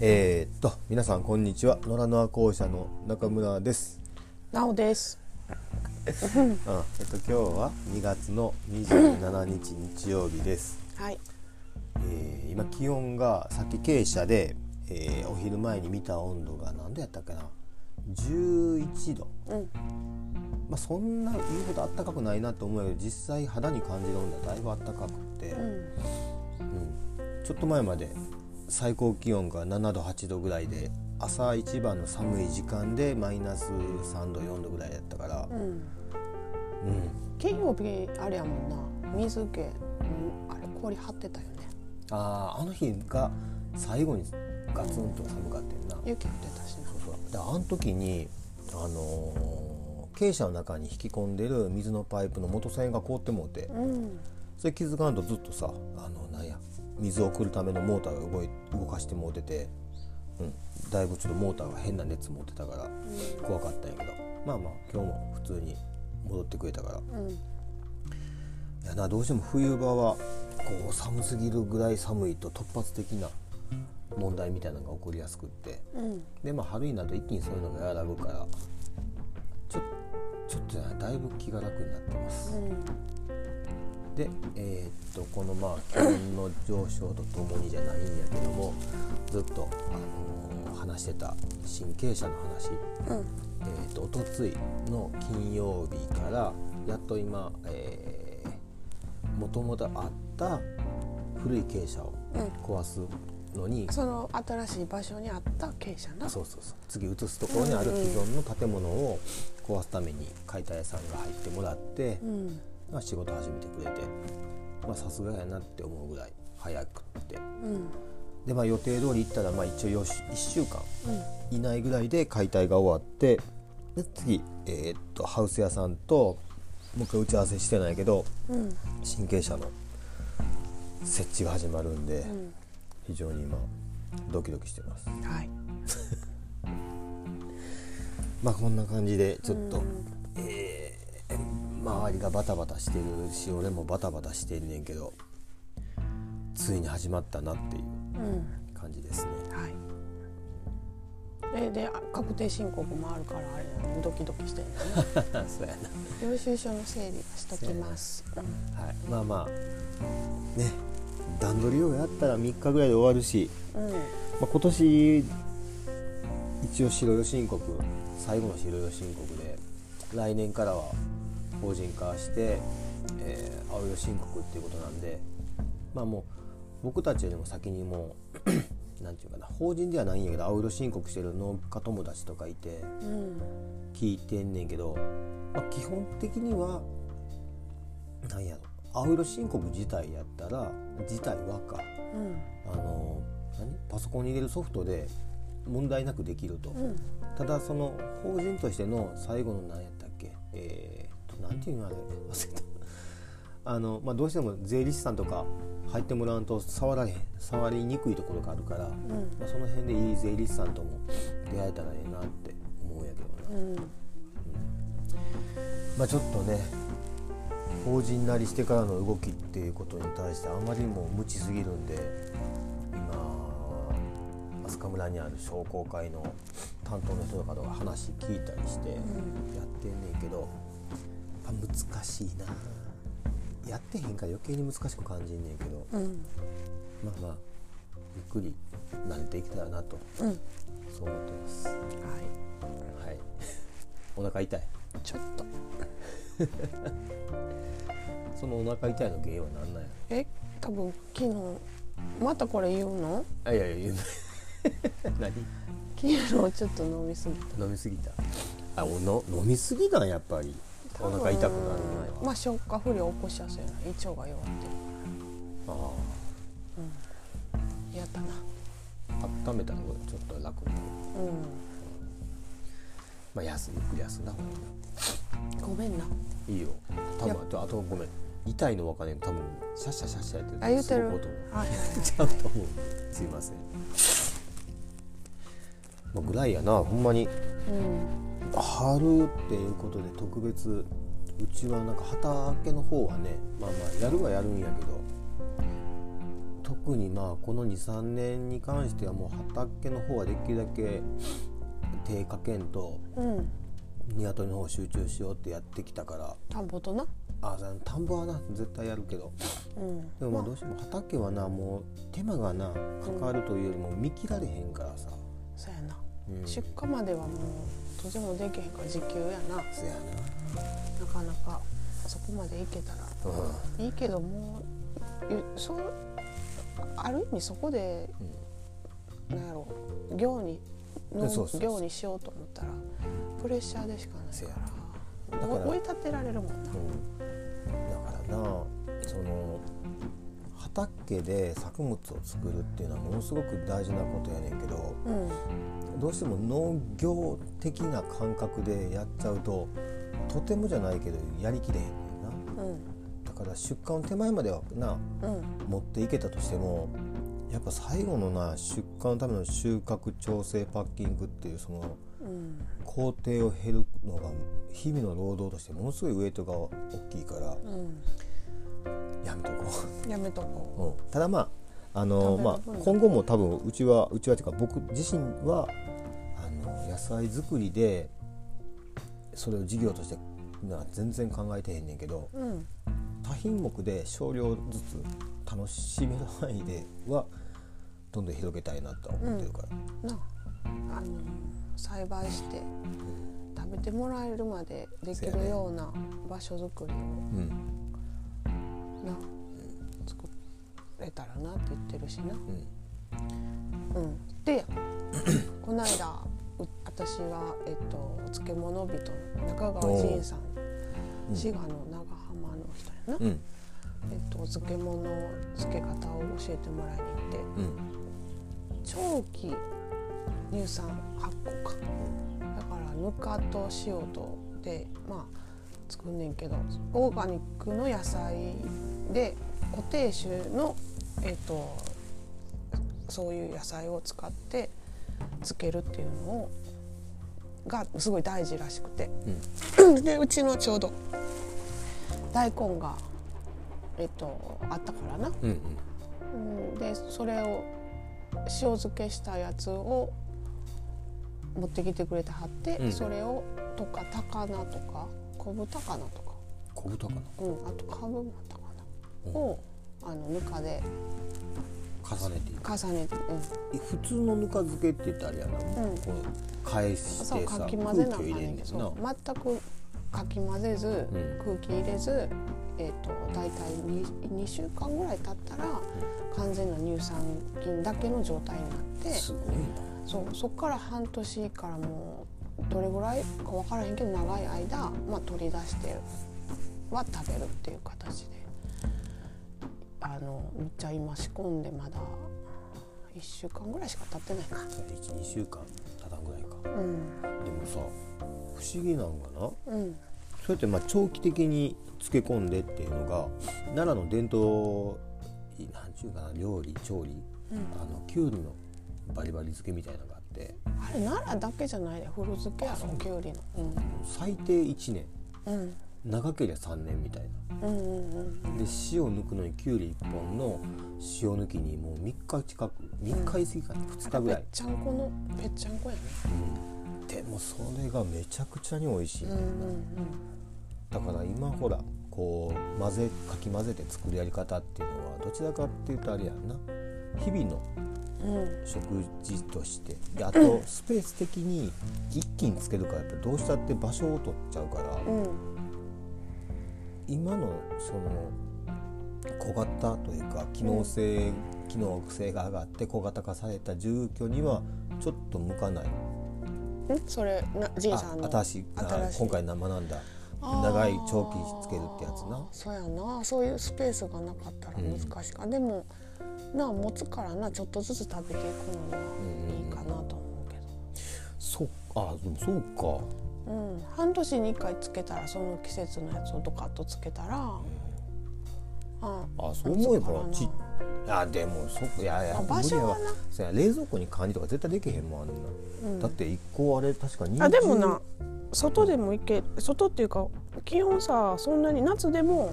えー、っと皆さんこんにちは野良ノア校舎の中村です。なおです。うん、えっと今日は2月の27日日曜日です。はい。えー今気温がさっき傾斜で、えーお昼前に見た温度が何度やったっけな11度。うん。まあそんな言うほど暖かくないなと思うけど実際肌に感じる温度はだいぶ暖かくって、うん。うんちょっと前まで最高気温が7度8度ぐらいで朝一番の寒い時間でマイナス3度4度ぐらいだったから、うん。うん、金曜日あれやもんな。水気、うん、あれ氷張ってたよね。あーあの日が最後にガツンと寒かったよな、雪降ってたしな。そうだからあの時にあのー傾斜の中に引き込んでる水のパイプの元栓が凍ってもうてうん。それ気づかんとずっとさあのなんや水を送るためのモーターが動い動かしてもうてて、うん、だいぶちょっとモーターが変な熱持ってたから怖かったんやけどまあまあ今日も普通に戻ってくれたからうん。いやなどうしても冬場はこう寒すぎるぐらい寒いと突発的な問題みたいなのが起こりやすくってうん。でまあ春になると一気にそういうのが和らぐからちょちょっとねだいぶ気が楽になってます。で、えーっとこのまあ気温の上昇とともにじゃないんやけどもずっと、あのー話してた神経者の話、うん。えーっとおとついの金曜日からやっと今もともとあった古い傾斜をうん壊すのに、その新しい場所にあった傾斜な。そうそうそう次移すところにある既存の建物を壊すために解体屋さんが入ってもらって、うん。まあ、仕事始めてくれてまあさすがやなって思うぐらい早くってうん。でまあ予定通り行ったらまあ一応よし1週間うん。以内ぐらいで解体が終わってで次、えーっとハウス屋さんともう一回打ち合わせしてないけどうん。神経車の設置が始まるんで、うん。非常に今ドキドキしてますはい。まあこんな感じでちょっと、うんえー周りがバタバタしてるし俺もバタバタしてんねんけどついに始まったなっていううん。感じですねはい。えであ確定申告もあるからあれドキドキしてるね。そうやな領収書の整理はしときます。はいまあまあね段取りをやったら3日ぐらいで終わるし、うん。うん。まあ、今年一応白色申告最後の白色申告で来年からは法人化して、えー青色申告っていうことなんでまあもう僕たちよりも先にもう なんていうかな法人ではないんやけど青色申告してる農家友達とかいてうん。聞いてんねんけど、まあ、基本的にはなんやろ青色申告自体やったら自体はかうん。あの何パソコンに入れるソフトで問題なくできると、うん。ただその法人としての最後の何やったっけえー、となんていうのあれ忘れたあの、まあ、どうしても税理士さんとか入ってもらうと触られへん触りにくいところがあるから、うん。まあ、その辺でいい税理士さんとも出会えたらええなって思うんやけどな、うん。まあちょっとね法人なりしてからの動きっていうことに対してあまりにも無知すぎるんで今飛鳥村にある商工会の担当の人とかとか話聞いたりしてやってんねんけど、ぱ難しいなやってへんから余計に難しく感じんねんけどうん。まあまあゆっくり慣れていけたらなとうん。そう思ってますははい お腹痛い？い。ちょっと。そのお腹痛いの原因は何なんや？え、多分昨日。またこれ言うの？あいやいや言う 何？昨日ちょっと飲みすぎた。飲みすぎたあおの飲みすぎなんやっぱりお腹痛くなるまあ消化不良起こしやすいな胃腸が弱ってる。あやったな。あ温めたらちょっと楽になる。うまあ休ゆっくり休んだ方がいんごめんな。いいよ。多分あとあとごめん。痛いの分かん。ない多分シャッシャシャッシャやってるあ言うてる。すごく音がはいはいちゃうと思う。すいません、まあ、ぐらいやなほんまに。うん春っていうことで特別うちはなんか畑の方はねまあまあやるはやるんやけど特特にまあこの23年に関してはもう畑の方はできるだけ手かけんとうん。鶏の方集中しようってやってきたから田んぼとな？あ田んぼはな絶対やるけどうん。でもまあ。どうしても畑はなもう手間がなかかるというよりも見切られへんからさ、そうやな、うん、出荷まではもうとてもできへんから時給やな。そやな。かなかそこまでいけたら。なうん。いいけどもうゆそうある意味そこで、なんやろ行に農そうそうそう。業にしようと思ったらプレッシャーでしかないから追い立てられるもんな、うん、だからなその畑で作物を作るっていうのはものすごく大事なことやねんけどうん。どうしても農業的な感覚でやっちゃうととてもじゃないけどやりきれへんねんな。うん。だから出荷の手前まではなうん。持っていけたとしてもやっぱ最後のな出荷のための収穫調整パッキングっていうそのうん。工程を経るのが日々の労働としてものすごいウエイトが大きいからうんやめとこう。やめとこう。ん。ただまああのまあ今後も多分うちはうちはっていうか僕自身はあの野菜作りでそれを事業としてな全然考えてへんねんけどううん。多品目で少量ずつ楽しめる範囲ではどんどん広げたいなとは思ってるから、なあの栽培して食べてもらえるまでできるような場所づくりをうん。な作れたらなって言ってるしな。うん。うん、で この間う私は、えっと、漬物人の中川仁さん。うん滋賀の長浜の人やな、うん。えっと、漬物の漬け方を教えてもらいに行って。うん。長期乳酸発酵か。だからぬかと塩とでまあ作んねんけどオーガニックの野菜で固定種のえっ、とそういう野菜を使って漬けるっていうのをがすごい大事らしくて。でうちのちょうど大根がえっ、とあったからな。うんうん。うんでそれを塩漬けしたやつを持ってきてくれてはって、うん。それをとか高菜とか小豚かなとか、小豚かなうん、あとカブもあったかな、うん。をあのぬかで。重ねて。いく重ねて、うん、え普通のぬか漬けって言ったらあれやな、うん。こう返してさかき混ぜな入れねんねんな。全くかき混ぜず、うん。空気入れず、えー、と大体 2, 2週間ぐらい経ったら、完全な乳酸菌だけの状態になって。そうそこから半年からもうどれぐらいか分からへんけど長い間、まあ、取り出しては食べるっていう形であのめっちゃ今仕込んでまだ1週間ぐらいしか経ってないか。12週間たたんぐらいか。うん。でもさ不思議なんかな？うん。そうやってまあ長期的に漬け込んでっていうのが奈良の伝統なんちゅうかな料理調理、あのきゅうりのバリバリ漬けみたいなのがてあれ奈良だけじゃないで古漬けやろきゅうりの。最低1年。うん。うん長ければ3年みたいな。うんうんうん。で塩抜くのにきゅうり1本の塩抜きにもう3日近く。3日過ぎかな、2日ぐぺっらい、ちゃんこのぺっちゃんこやね。うん。でもそれがめちゃくちゃに美味しい、うんうんだから今ほらこう混ぜかき混ぜて作るやり方っていうのはどちらかっていうとあれやんな。日々のうんうん食事として。であとスペース的に一気につけるからやっぱどうしたって場所を取っちゃうから、うん。今のその小型というか機能性、機能性が上がって小型化された住居にはちょっと向かない。ん？それなじいさんの？あ新しいあ新しい。今回学んだ。長い長期つけるってやつな。そうやな。そういうスペースがなかったら難しいか、でもなあ持つからなちょっとずつ食べていくのはいいかなと思うけそうあでもそうか。ど、うん、半年に1回つけたらその季節のやつをドカッとつけたら、ああそう思えばちからなあでもそいやいやあ場所はな。無理やわそうや冷蔵庫に管理とか絶対できへんもんあんな、うん。だって一個あれ確かにあでもな外でもいけ外っていうか基本さそんなに夏でも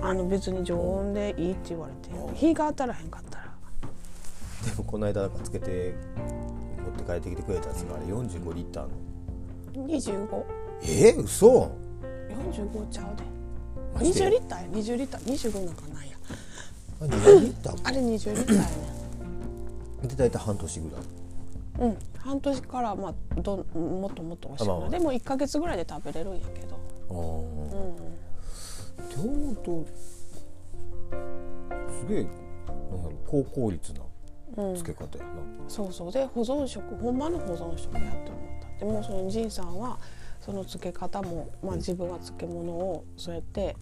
あの別に常温でいいって言われてうん。日が当たらへんかったら。でもこの間なんかつけて持って帰ってきてくれたやつがあれ45リッターの。25えー、嘘。45ちゃうで。マジで？20リッターや。20リッター。25なんかないや。あ20リッターあれ20リッターやね。で大体半年ぐらい。うん。半年からまあどんもっともっと欲しい。な、まあまあ。でも1か月ぐらいで食べれるんやけど。ああ、うんって思うとすげえなんだろう高効率なうん。つけ方やな、そうそう。で保存食ほんまの保存食やって思った。でもその仁さんはその漬け方も、まあ、自分は漬物をそうやって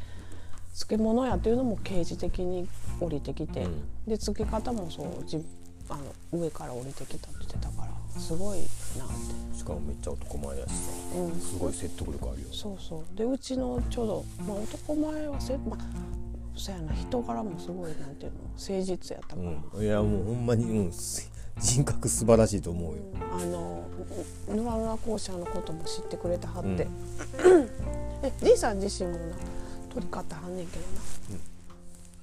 漬物やっていうのも刑事的に降りてきて、うん。で漬け方もそうじあの上から降りてきたって言ってたからすごいなって、しかもめっちゃ男前やしさ。うん、すごい説得力あるよそうそう。でうちのちょうど、まあ、男前はせ、まあ、そうやな。人柄もすごいなんていうの誠実やったから、うん、いやもうほんまに、うん、す人格素晴らしいと思うよ、あのぬらぬら校舎のことも知ってくれたはって、うん。えじいさん自身もな取り方はんねんけ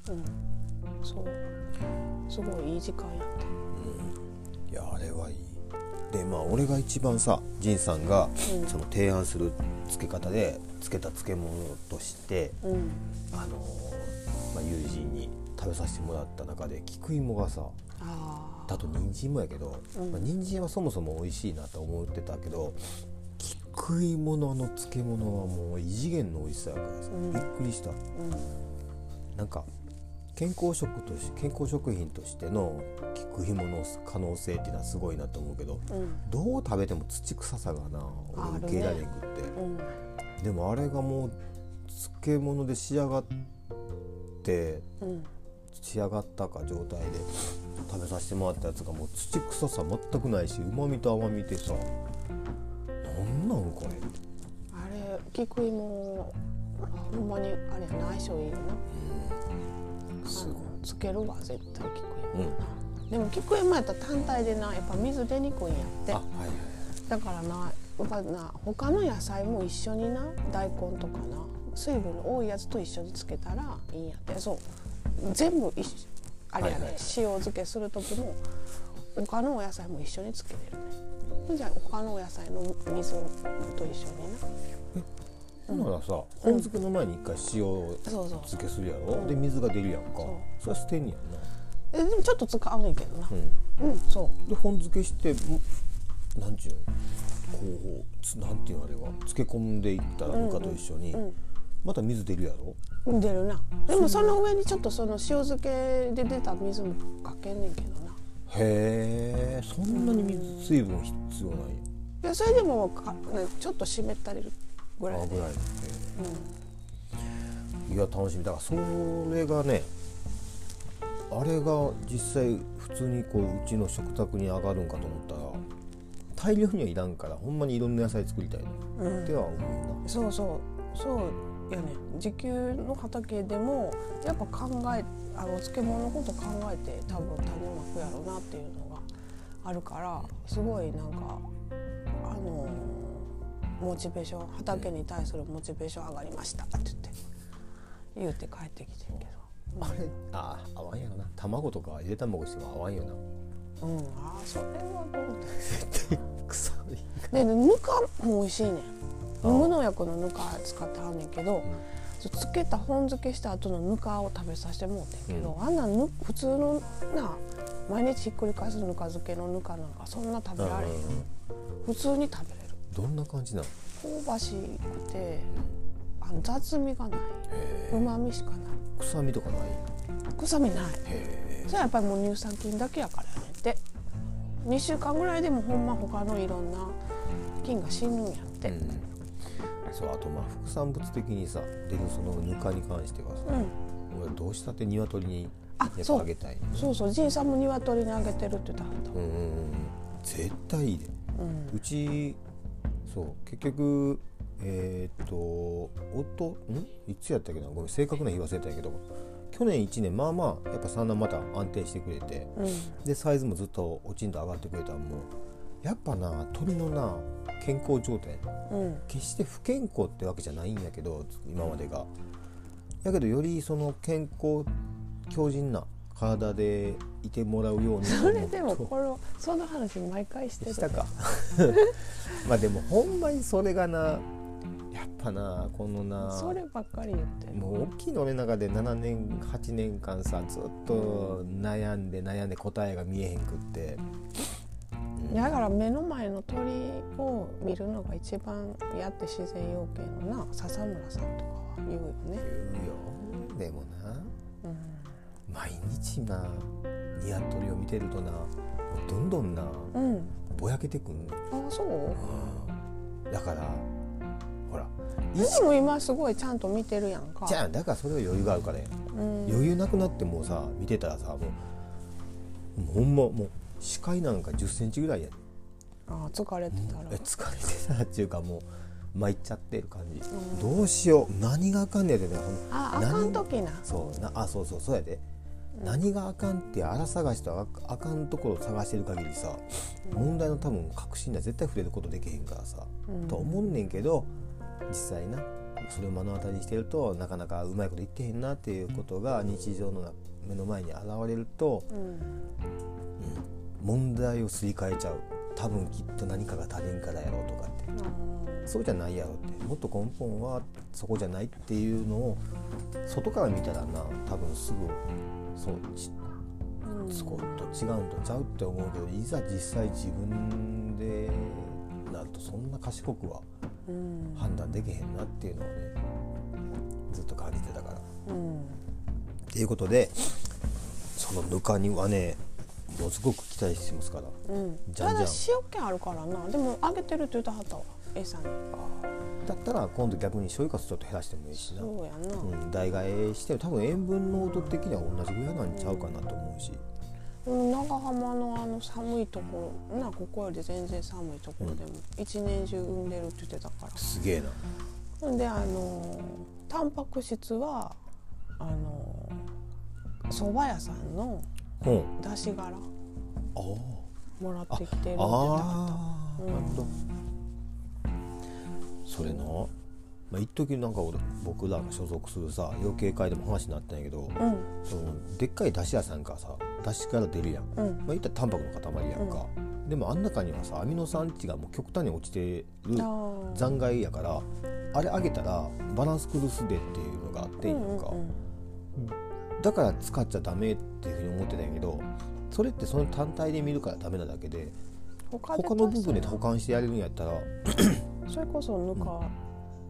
どな。うん、そう。すごいいい時間やっていやあれはいいでまあ俺が一番さ仁さんがうん。その提案する漬け方で漬けた漬物としてうん。あのーまあ、友人に食べさせてもらった中で菊芋がさああと人参もやけど、うん。まあ、人参はそもそも美味しいなと思ってたけど菊芋のあの漬物はもう異次元の美味しさやからさ、うん。びっくりした。うん。なんか健康食とし健康食品としての菊芋の可能性っていうのはすごいなと思うけどうん。どう食べても土臭さがな俺受け入れられんくって、うん。でもあれがもう漬物で仕上がってうん。仕上がったか状態で食べさせてもらったやつがもう土臭さ全くないしうまみと甘みでさなんなんこれ？あれ菊芋あほんまにあれ相性いいよなすごいあのつけるわ絶対菊うん。芋、でも菊芋やったら単体でなやっぱ水出にくいんやって。あはいはいだからなやっぱな他の野菜も一緒にな大根とかな水分の多いやつと一緒につけたらいいんやって。そう。全部一緒あれやね、はいはい塩漬けする時も他のお野菜も一緒につけれるね。じゃあ他のお野菜の水と一緒にほんならさ本漬けの前に一回塩漬けするやろ、うん。で水が出るやんか。それは捨てんねやんな。えでもちょっと使うねんけどな。うん。うん、そう。で本漬けしてんなんちゅうの？こうつなんていうのあれは？漬け込んでいったらぬかと一緒に、うんまた水出るやろ？出るな。でもその上にちょっとその塩漬けで出た水もかけんねんけどな。へえそんなに水水分必要ない？いやそれでもか、ね、ちょっと湿ったりぐらいで。あぐらいや楽しみ。だからそれがねあれが実際普通にこううちの食卓に上がるんかと思ったら大量にはいらんからほんまにいろんな野菜作りたいなうん。っては思うな。そうそう。そうやね。自給の畑でもやっぱ考えあの漬物のこと考えて多分種まくやろうなっていうのがあるからすごいなんかモチベーション畑に対するモチベーション上がりました。って言って言って帰ってきてんけど。あれ？ああ合わんやろな。卵とかゆで卵しても合わんよな。うんああそれはどう。だ臭いでぬかも美味しいねん。あ無農薬のぬか使ってはんねんけど、つけた本漬けした後のぬかを食べさせてもうてんけど、あんなんぬ普通のな毎日ひっくり返すぬか漬けのぬかなんかそんな食べられへん、普通に食べれるどんな感じなの？香ばしくてあの雑味がない。うまみしかない。臭みとかない？臭みない。へそれはやっぱりもう乳酸菌だけやからやねんって。2週間ぐらいでもほんま他のいろんな菌が死ぬんやって、え、うん、そうあとまあ副産物的にさ出るそのぬかに関してはさ、うん。俺どうしたって鶏にやっぱあげたい。そうそう。じいさんも鶏にあげてるって言ってはった、うんうんうん。絶対いいで。うん。うちそう。結局えーっと夫ん？いつやったっけな？ごめん正確な日忘れたんやけど。去年1年まあまあやっぱ産卵また安定してくれて。うん。でサイズもずっとおちんと上がってくれたらも。うやっぱな鳥のな健康状態。うん。決して不健康ってわけじゃないんやけど今までが。やけどよりその健康強靭な体でいてもらうように。それでもこれその話毎回してる。したか。まあでもほんまにそれがなやっぱなこのなそればっかり言ってる。もう大きいの俺の中で7年8年間さずっと悩んで悩んで答えが見えへんくって。だから目の前の鳥を見るのが一番やって自然養鶏のな笹村さんとかは言うよね、言うよ。でもな。うん、毎日なニワトリを見てるとなどんどんなうん、ぼやけてくんあそう？だからほらでも今すごいちゃんと見てるやんか。じゃあだからそれは余裕があるからや。うん、余裕なくなってもうさ見てたらさもうもうほんまもう視界なんか1 0センチぐらいや。ねあ疲れてたら。え疲れてたらっていうかもう参っちゃってる感じ、うん。どうしよう。何があかんねやでねああかん時な。そうなあそうそうそうやで、何があかんって荒探しとああかんところを探してる限りさ、問題の多分確信には絶対触れることできへんからさ、うん。と思うねんけど実際なそれを目の当たりにしてるとなかなかうまいこと言ってへんなっていうことが日常の目の前に現れると、うん。問題をすり替えちゃう。多分きっと何かが足りんからやろうとかって。そうじゃないやろって。もっと根本はそこじゃないっていうのを外から見たらな多分すぐそうちうんそこと違うんとちゃうって思うけどいざ実際自分でなるとそんな賢くはうん。判断できへんなっていうのをねずっと感じてたから。うん。っていうことでそのぬかにはねものすごく期待してますから。うん。じゃんじゃん。ただ塩気あるからな。でもあげてるって言ったはったわ。餌にだったら今度逆に醤油かすちょっと減らしてもいいしな、そうやな、うん、代替えして多分塩分濃度的には同じぐらいなんちゃうかなと思うし。うん長浜のあの寒いところなここより全然寒いところでも一年中産んでるって言ってたから。すげえな。ほんであのタンパク質はあの蕎麦屋さんのうん。出し殻あもらってきてるって言ってあはあー、うん。なるほどそれなまあ一時なんか俺僕らが所属するさ養鶏会でも話になったんやけど、うん。そのでっかい出汁屋さんからさ出汁から出るやん、うん。まあ言ったらタンパクの塊やんか、でもあん中にはさアミノ酸値がもう極端に落ちてる残骸やからあれあげたらバランス崩すでっていうのがあってんやんか、うん。うんだから使っちゃダメっていうふうに思ってたんやけどそれってその単体で見るからダメなだけで他の部分で保管してやれるんやったらそれこそぬか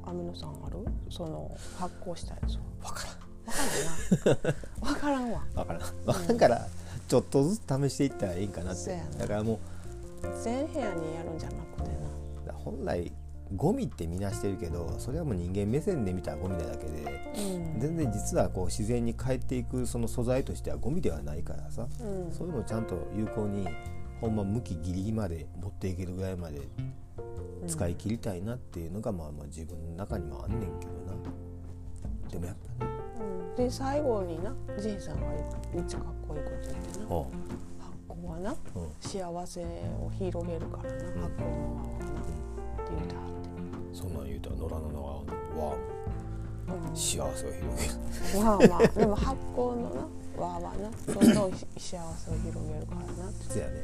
アミノ酸ある？その発酵したやつ。分か わからんな。わからんわらん分からん。分からんからちょっとずつ試していったらいいんかなって。だからもう全部屋にやるんじゃなくてな。本来ゴミって見なしてるけどそれはもう人間目線で見たらゴミなだけでうん。全然実はこう自然に帰っていくその素材としてはゴミではないからさ。うん。そういうのをちゃんと有効にほんま向きギリギリまで持っていけるぐらいまで使い切りたいなっていうのがまあまあ自分の中にもあんねんけどな。でもやっぱね。うん。で最後になジンさんがめっちゃかっこいいこと言ってな。あ発酵はなうん。幸せを広げるからな発酵の輪は。なって言うてはそんなん言うたら野良のはって、うん。幸せを広げる。まあまあ。でも発酵のな輪はな。どんどん幸せを広げるからなって。そやね。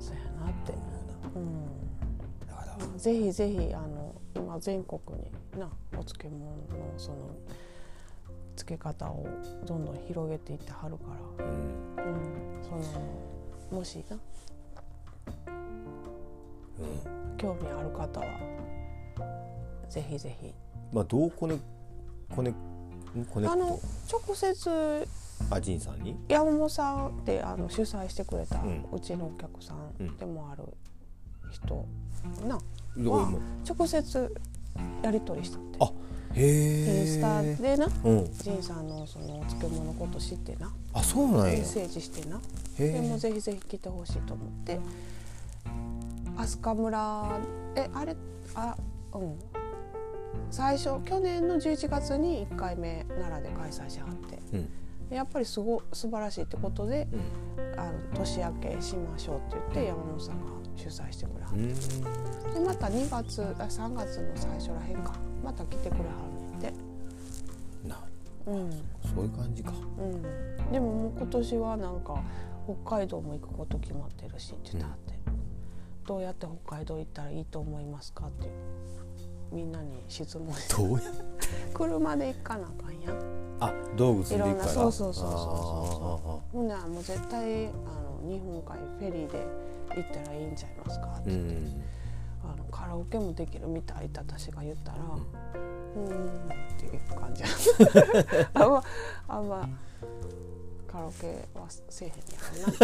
そうやなって。うんぜひぜひあの今全国になお漬物のその漬け方をどんどん広げていってはるから、うんうん、そのもしな。うん。興味ある方はぜひぜひ。まあどうコネコネコネクあのト直接あジンさんに？山本さんってあの主催してくれたうん。うちのお客さうん。んでもある人などこ今直接やり取りしたってあへえインスタでなうん。ジンさんのそのお漬物のこと知ってな。あそうなんや。メッセージしてな。へでもえぜひぜひ来てほしいと思って。飛鳥村えあれあうん。最初去年の11月に1回目奈良で開催しはって。うんやっぱりすご素晴らしいってことでうん。あの年明けしましょうって言って山本さんが主催してくれはっうん。てでまた2月あ3月の最初らへんか。また来てくれはるねんて。なうん。そういう感じか。うん、でももう今年はなんか北海道も行くこと決まってるしって言ってはって、どうやって北海道行ったらいいと思いますかってみんなに質問して。どうや 車で行かなあかんやんあ道具積んでいろんなそうそうそうそうそう。あほんならもう絶対あの日本海フェリーで行ったらいいんちゃいますかって。言って、ん。あのカラオケもできるみたいって私が言ったらうーんっていう感じ。あんまあんまカラオケはせえへんや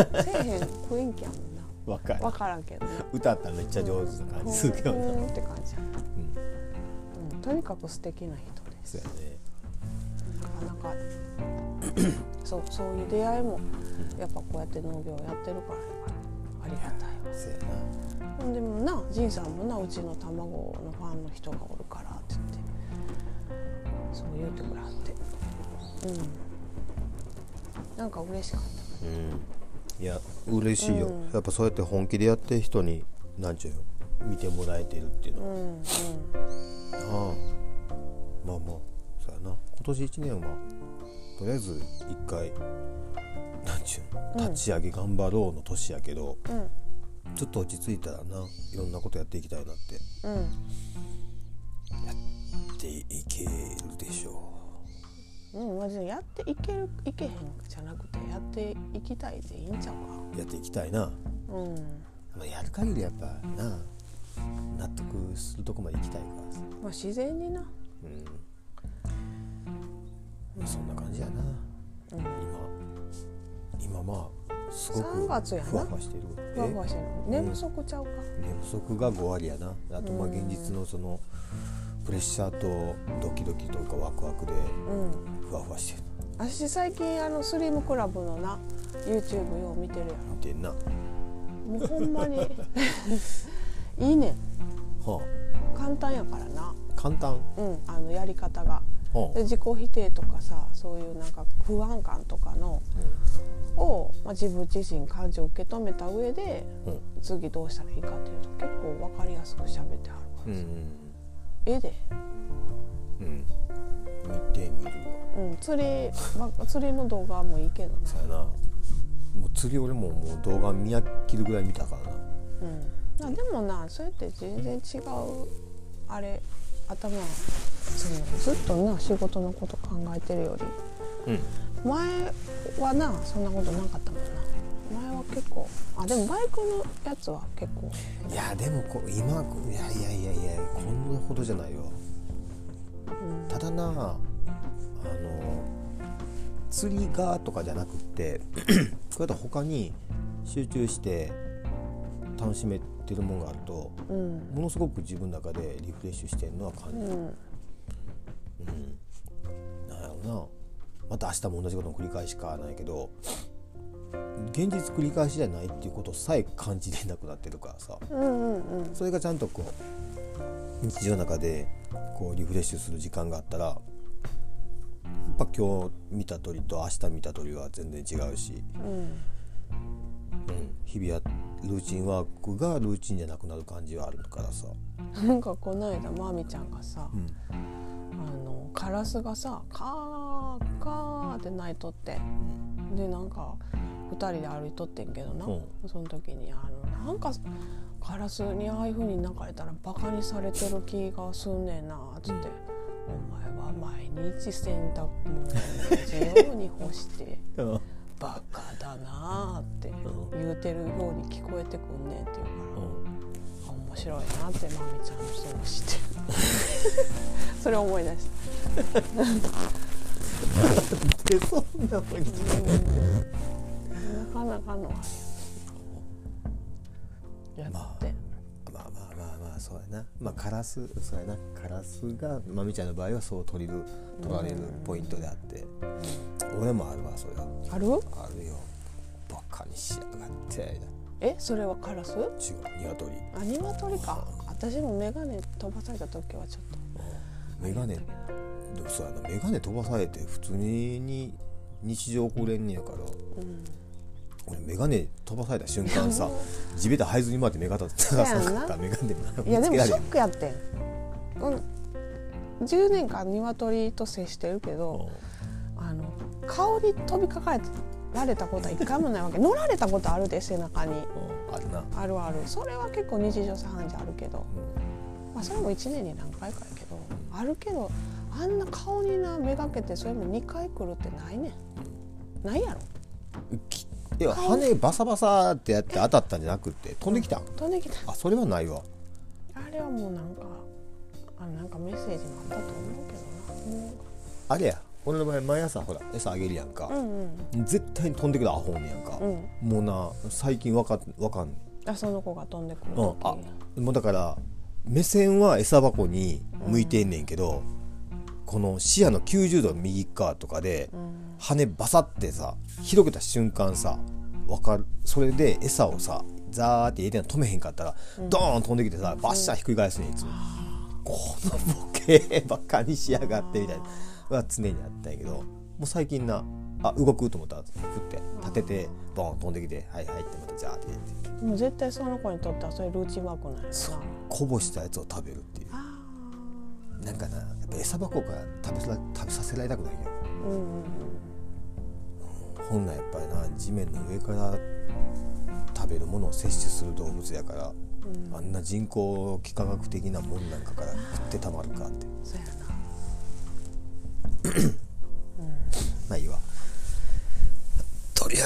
ろな。せえへん雰囲気やもんな。わかる。分からんけどね。歌ったらめっちゃ上手な感じするけどうな、んって感じやな、うん、うん、とにかく素敵な人です。そうやねなかなか そうそういう出会いもやっぱこうやって農業やってるからやからありがたい。わほんでもな仁さんもなうちの卵のファンの人がおるからって言ってそう言うてくらって。うん。なんか嬉しかっうん。いや嬉しいよ、うん。やっぱそうやって本気でやってる人になんちゅうの見てもらえてるっていうの。は、たうんうん。ああ。まあまあ今年1年はとりあえず一回なんちゅうの立ち上げ頑張ろうの年やけど、うん。ちょっと落ち着いたらないろんなことやっていきたいなって。うん。やっていけるでしょう。ん、マジでやっていけるいけへんじゃなくてやっていきたいでいいんちゃうか。うやっていきたいな、うん。まあ、やる限りやっぱな納得するとこまで行きたいからさ。まあ自然にな。うんまあそんな感じやな。うん。今今まあすごく3月やな。ふわふわしてるふわふわしてる。寝不足ちゃうか。寝不足が5割やな。あとまあうん。現実のそのプレッシャーとドキドキというかワクワクでうん。ふわふわしてる。私最近あのスリムクラブのな YouTube よう見てるや見てんな。もうほんまに。いいねん。あ。簡単やからな。簡単。うん。あのやり方が。はで自己否定とかさそういうなんか不安感とかのを、まあ、自分自身感情を受け止めた上であうん。次どうしたらいいかっていうと結構分かりやすく喋ってはるからさ、うん絵で、うん。うん。見てみるわ。うん、釣り、まあ、釣りの動画もいいけどなそうやな。もう釣り俺ももう動画見飽きるぐらい見たからな。うん、あでもなそうやって全然違うあれ頭そのずっとな仕事のこと考えてるよりうん。前はなそんなことなかったもんな。前は結構あでもバイクのやつは結構。いやでもこ今いやいやいやいやこんなほどじゃないよ。うん。ただなあの釣りがとかじゃなくって これだと他に集中して楽しめてるものがあるとうん。ものすごく自分の中でリフレッシュしてるのは感じる、うん。うん。なんやろな。また明日も同じことの繰り返しかないけど現実繰り返しじゃないっていうことさえ感じれなくなってるからさ。うんうんうん。それがちゃんとこう日常の中でこうリフレッシュする時間があったらやっぱ今日見た鳥と明日見た鳥は全然違うし、うん。うん、日々やルーチンワークがルーチンじゃなくなる感じはあるからさ、なんかこの間まみちゃんがさ、うん。あのカラスがさカーカーって鳴いとってでなんか2人で歩いとってんけどな、うん。その時にあのなんかカラスにああいう風に鳴かれたらバカにされてる気がすんねんなっつって、お前は毎日洗濯物を同じように干して。うんバカだなって言うてるように聞こえてくんねんって言うから。あ面白いなってまみちゃんのそう知ってる。それ思い出した。でそんなふ うになかなかのあれやって、まあまあまあまあまあそうやな。まあカラスそうやな。カラスがまみちゃんの場合はそう取れる取られるポイントであって俺もあるわそれ。はある？あるよ。バカにしやがって。えそれはカラス？違う鶏あ鶏か。私も眼鏡飛ばされた時はちょっと。メガネそうやなメガネ飛ばされて普通に日常起これんねやから。うん俺メガネ飛ばされた瞬間さ地べた這いずに回ってメガネ立たさなかった。メガネいやでもショックやってん、うん、10年間鶏と接してるけど顔に飛びかかられたことは一回もないわけ。乗られたことあるで背中に。うん。あるな、あるある。それは結構日常茶飯事あるけど、まあ、それも1年に何回かやけどあるけどあんな顔になめがけてそれも2回来るってないねん。ないやろ。きいや羽バサバサってやって当たったんじゃなくて飛んできたん？飛んできた。あそれはないわ。あれはもうなんかあなんかメッセージもあったと思うけどな。もあれや俺の場合毎朝ほら餌あげるやんか。う、うんうん。絶対に飛んでくるアホおんねやんか、うん。もうな最近わかわかんねあその子が飛んでくるん、うん。もうだから目線は餌箱に向いてんねんけど、この視野の90度右側とかでうん。羽バサってさ広げた瞬間さわかる。それで餌をさザーって入れてんの止めへんかったら、ドーン飛んできてさバッシャーひっくり返すねんいつも、このボケバカにしやがってみたいなは常にあったんやけどもう最近なあ動くと思った。ら振って立ててボーン飛んできてはいはいってまたジャーって入れて。もう絶対その子にとってはそれルーチンワークなんやそう。こぼしたやつを食べるっていう。あなんかなやっぱ餌箱から食べさ食べさせられたくないよーうんうん本来やっぱりな地面の上から食べるものを摂取する動物やから、あんな人工幾何学的なもんなんかから食ってたまるかって。そうやな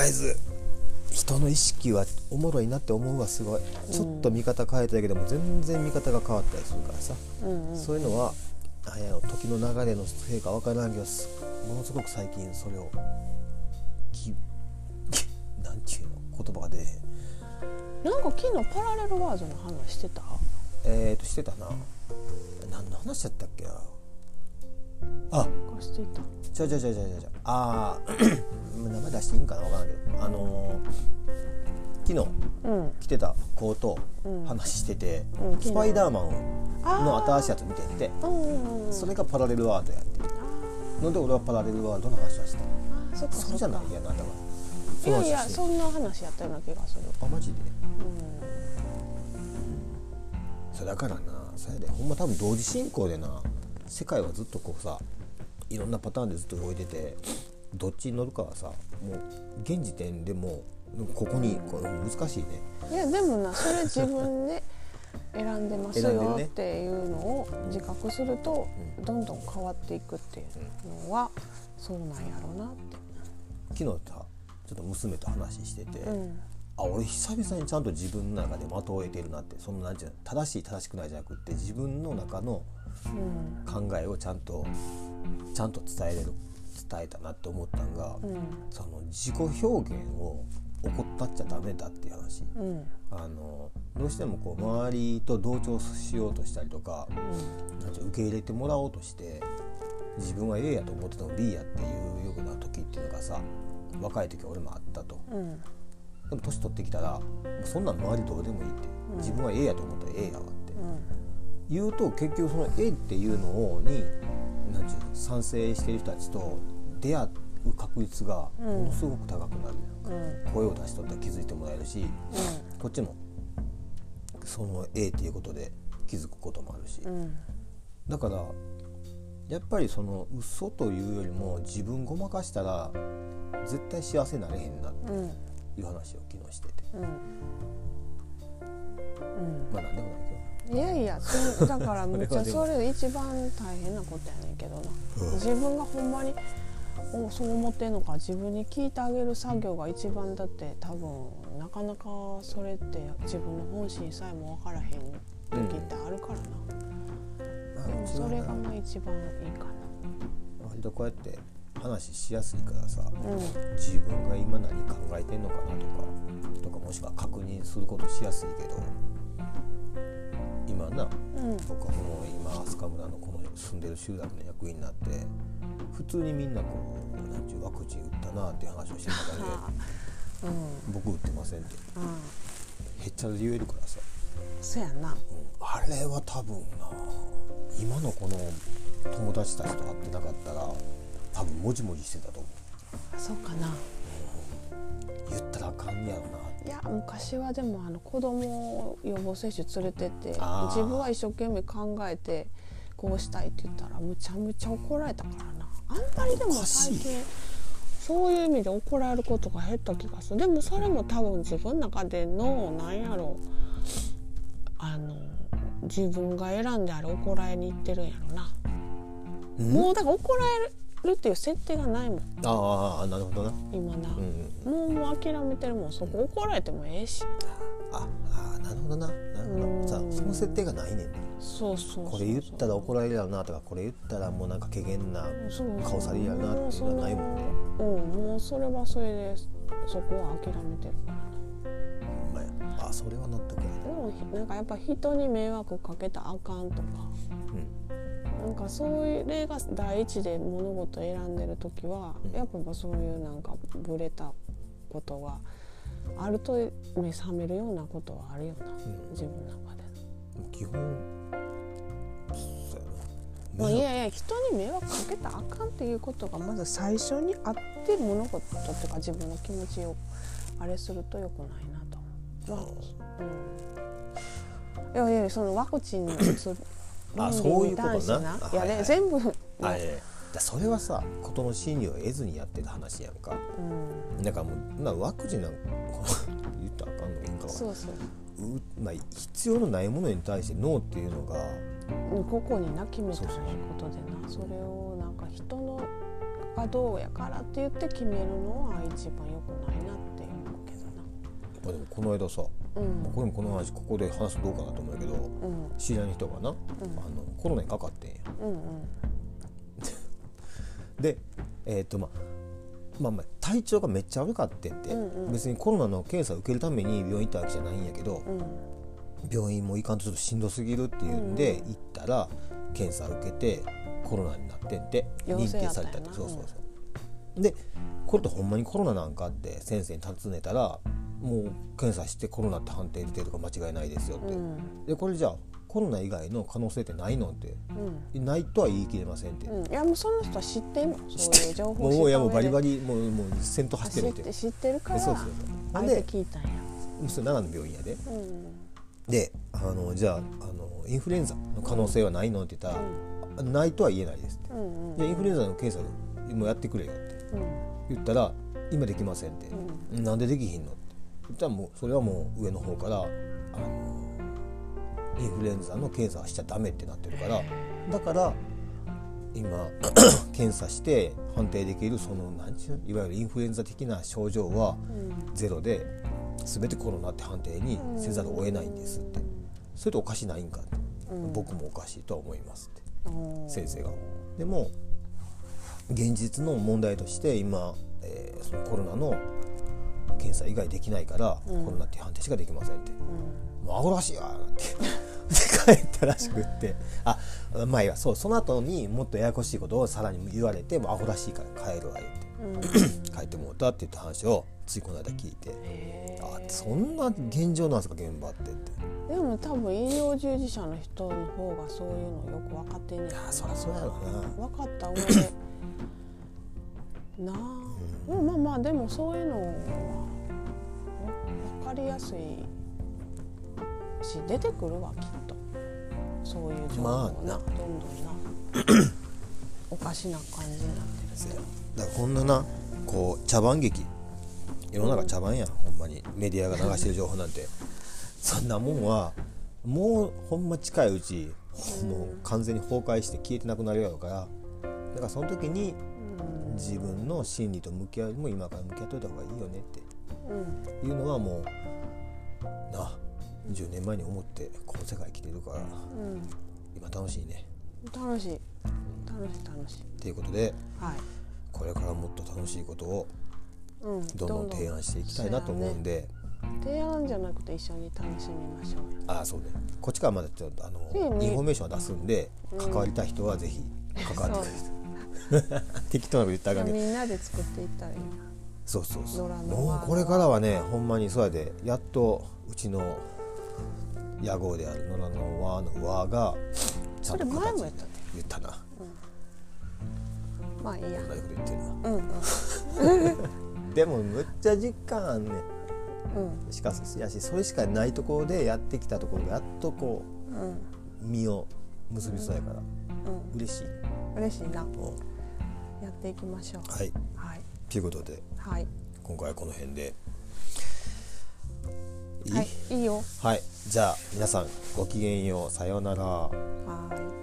えず人の意識はおもろいなって思うわすごい。ちょっと見方変えただけでも全然見方が変わったりするからさ、うんうん。そういうのは時の流れのせいか分からんけどすものすごく最近それをきき なんていうの言葉が出えへんなんか昨日パラレルワールドの話してた？えーとしてたな。何の話だったっけなあ。ちゃうちゃうちゃうちゃうちゃうああ 名前出していいんかな分からんけど。あのー昨日うん。来てた子とうん。話してて、うん。スパイダーマンの新しいやつ見ててそれがパラレルワールドやって。あので俺はパラレルワールドの話はしたーあそそれじゃないやなだから。かいやいやそんな話やったような気がする。あマジで？うそれだからな。それで。ほんま多分同時進行でな世界はずっとこうさいろんなパターンでずっと動いててどっちに乗るかはさもう現時点でもここにこれ難しいね。んいやでもなそれ自分で選んでますよっていうのを自覚するとどんどん変わっていくっていうのはそうなんやろうなって。昨日さちょっと娘と話してて、うん。あ俺久々にちゃんと自分の中で的を得てるなってそのなんていうの正しい正しくないじゃなくって自分の中のうん考えをちゃんとちゃんと伝えれる伝えたなって思ったんが、うん。その自己表現を怠っちゃダメだっていう話。うん。あのどうしてもこう周りと同調しようとしたりとかなん。ていうの受け入れてもらおうとして自分は A やと思ってても B やっていうような時っていうのがさ若い時は俺もあったと。うん。でも年取ってきたらそんなん周りどうでもいいって。自分は A やと思ったら A やわって言うと結局その A っていうのをになんていうの賛成してる人たちと出会う確率がものすごく高くなる。うん声を出しとったら気づいてもらえるしこっちもその A っていうことで気づくこともあるし。うん。うんだからやっぱりその嘘というよりも自分ごまかしたら絶対幸せになれへんなってうんいう話を昨日してて。うん。まあなんでもないけいやいやだからめっちゃそれ一番大変なことやねんけどな、うん。自分がほんまにおそう思ってんのか自分に聞いてあげる作業が一番だって多分なかなかそれって自分の本心さえも分からへん時ってあるからな、ど、まあ、でもそれがなまあ一番いいか割とこうやって話しやすいからさなうん。自分が今何考えてんのかなとかとかもしくは確認することしやすいけど今なうん。僕はもう今飛鳥村のこの住んでる集落の役員になって普通にみんなこうなんちゅうワクチン打ったなっていう話をしてる中であ。うん。僕打ってませんって。うん。へっちゃらで言えるからさ、そやな。うん。あれは多分な今のこの友達たちと会ってなかったら多分もじもじしてたと思う。そうかな。言ったらあかんやろないや昔はでもあの子供を予防接種連れてって自分は一生懸命考えてこうしたいって言ったらむちゃむちゃ怒られたからな。あんまりでも最近そういう意味で怒られることが減った気がする。でもそれも多分自分の中でのなんやろ。あの自分が選んであれ怒られに行ってるんやろな、うん？もうだから怒られるっていう設定がないもんああなるほどな。今な、うんうんもうもう諦めてるもん。そこ怒られてもええし。ああなるほどな。なるほうん。どさその設定がないねんね。そうそうこれ言ったら怒られるやろなとかこれ言ったらもうなんか怪げなそうそう顔されるやろなっていうのはないもんね。うん。もうそれはそれでそこは諦めてる。からなほんまや。あそれは納得やね。でもなんかやっぱ人に迷惑かけたらあかんとか。うんなんかそういう例が第一で物事を選んでる時は、うん。やっぱそういうなんかブレたことがあると目覚めるようなことはあるよな、ん。自分の中で。基本まあ、いやいや人に迷惑かけたらあかんっていうことがまず最初にあって物事とか自分の気持ちをあれするとよくないなと思う。ん、いやいやそのワクチンのあそういうことな。いやはいはい。ね全部、あれだそれはさ事の真理を得ずにやってた話やんか。うん、だからもうなワクチンなんか言ったらあかんのかいいんかはそうそう。うまあ、必要のないものに対してノーっていうのが。うん個々にな決めたことでな。それをなんか人のがどうやからって言って決めるのは一番良くないなって思うけどな。まあでもこの間さ、うん。まあこれもこの話ここで話すとどうかなと思うけどうん。知り合いの人がな、あのコロナにかかって。んやうんうん。でえっ、とまあまあまあ体調がめっちゃ悪かってって、うんうん。別にコロナの検査を受けるために病院行ったわけじゃないんやけど、うん。病院も行かんとちょっとしんどすぎるっていうんで、行ったら検査受けてコロナになってんて。陽認定されたって。そうそうそう、でこれってほんまにコロナなんかって先生に尋ねたらもう検査してコロナって判定出てるから間違いないですよって、うん。でこれじゃあコロナ以外の可能性ってないのってないとは言い切れませんって、うん。うんいやもうその人は知ってそういう情報もういやもうバリバリリもうもう先頭走ってるって。知って知ってるから。そうそうそう。あえて聞いたんや。それ奈良の病院やで。うん。であのじゃああのインフルエンザの可能性はないのって言ったら、ないとは言えないですって。うんうん。でインフルエンザの検査もやってくれよってうん。言ったら今できませんって、なんでできひんのってもうそれはもう上の方からあのインフルエンザの検査はしちゃダメってなってるからだから今 検査して判定できるその何ちゅういわゆるインフルエンザ的な症状はゼロで全てコロナって判定にせざるを得ないんですって。それとおかしないんかって、僕もおかしいとは思いますって。うん。先生が。でも現実の問題として今、えーそのコロナの検査以外できないから、コロナっていう判定しかできませんって、もうアホらしいわって。で帰ったらしくって。あまあいいわ。そうその後にもっとややこしいことをさらに言われてもうアホらしいから帰るわ言って、帰ってもうたって言った話をついこの間聞いて、へあそんな現状なんですか現場ってって。ーでも多分医療従事者の人の方がそういうのよく分かってんねんいやそりゃそうやろな。分かった。上でなあ、うん、まあまあでもそういうのは分かりやすいし出てくるわきっと。そういう情報まあな、どんどんなおかしな感じになってるってだからこんななこう茶番劇。世の中茶番やん、ほんまに。メディアが流してる情報なんて。そんなもんはもうほんま近いうちもう完全に崩壊して消えてなくなるやろからだからその時に自分の心理と向き合うよりも今から向き合っといた方がいいよねって。うん。いうのはもうな10年前に思ってこの世界来てるからうん。今楽しいね。楽しい。楽しい楽しい。っていうことではい。これからもっと楽しいことをうん。どんどん提案していきたいなと思うんで。提案じゃなくて一緒に楽しみましょうよ。ああそうね。こっちからまだちょっとあのうんインフォメーションは出すんで、関わりたい人はぜひ関わってくれ 適当なこと言ったらあかんけど。みんなで作っていったらいいな。そうそうそう。もうこれからはねほんまにそうやで。やっとうちの屋号である野良の輪の輪がちゃんとそれ前もや形ったね言ったな。まあいいや。同じこと言ってるなうんうん。でもむっちゃ実感あんねん。うん。しかしやしそれしかないところでやってきたところがやっとこうん。う実を結びそうやから。うん。嬉しい、嬉しいな。うん。やっていきましょう。はい。はい。ということではい。今回はこの辺で。いい？はい。いいよ。はい。じゃあ皆さんごきげんよう。さようなら。は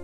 い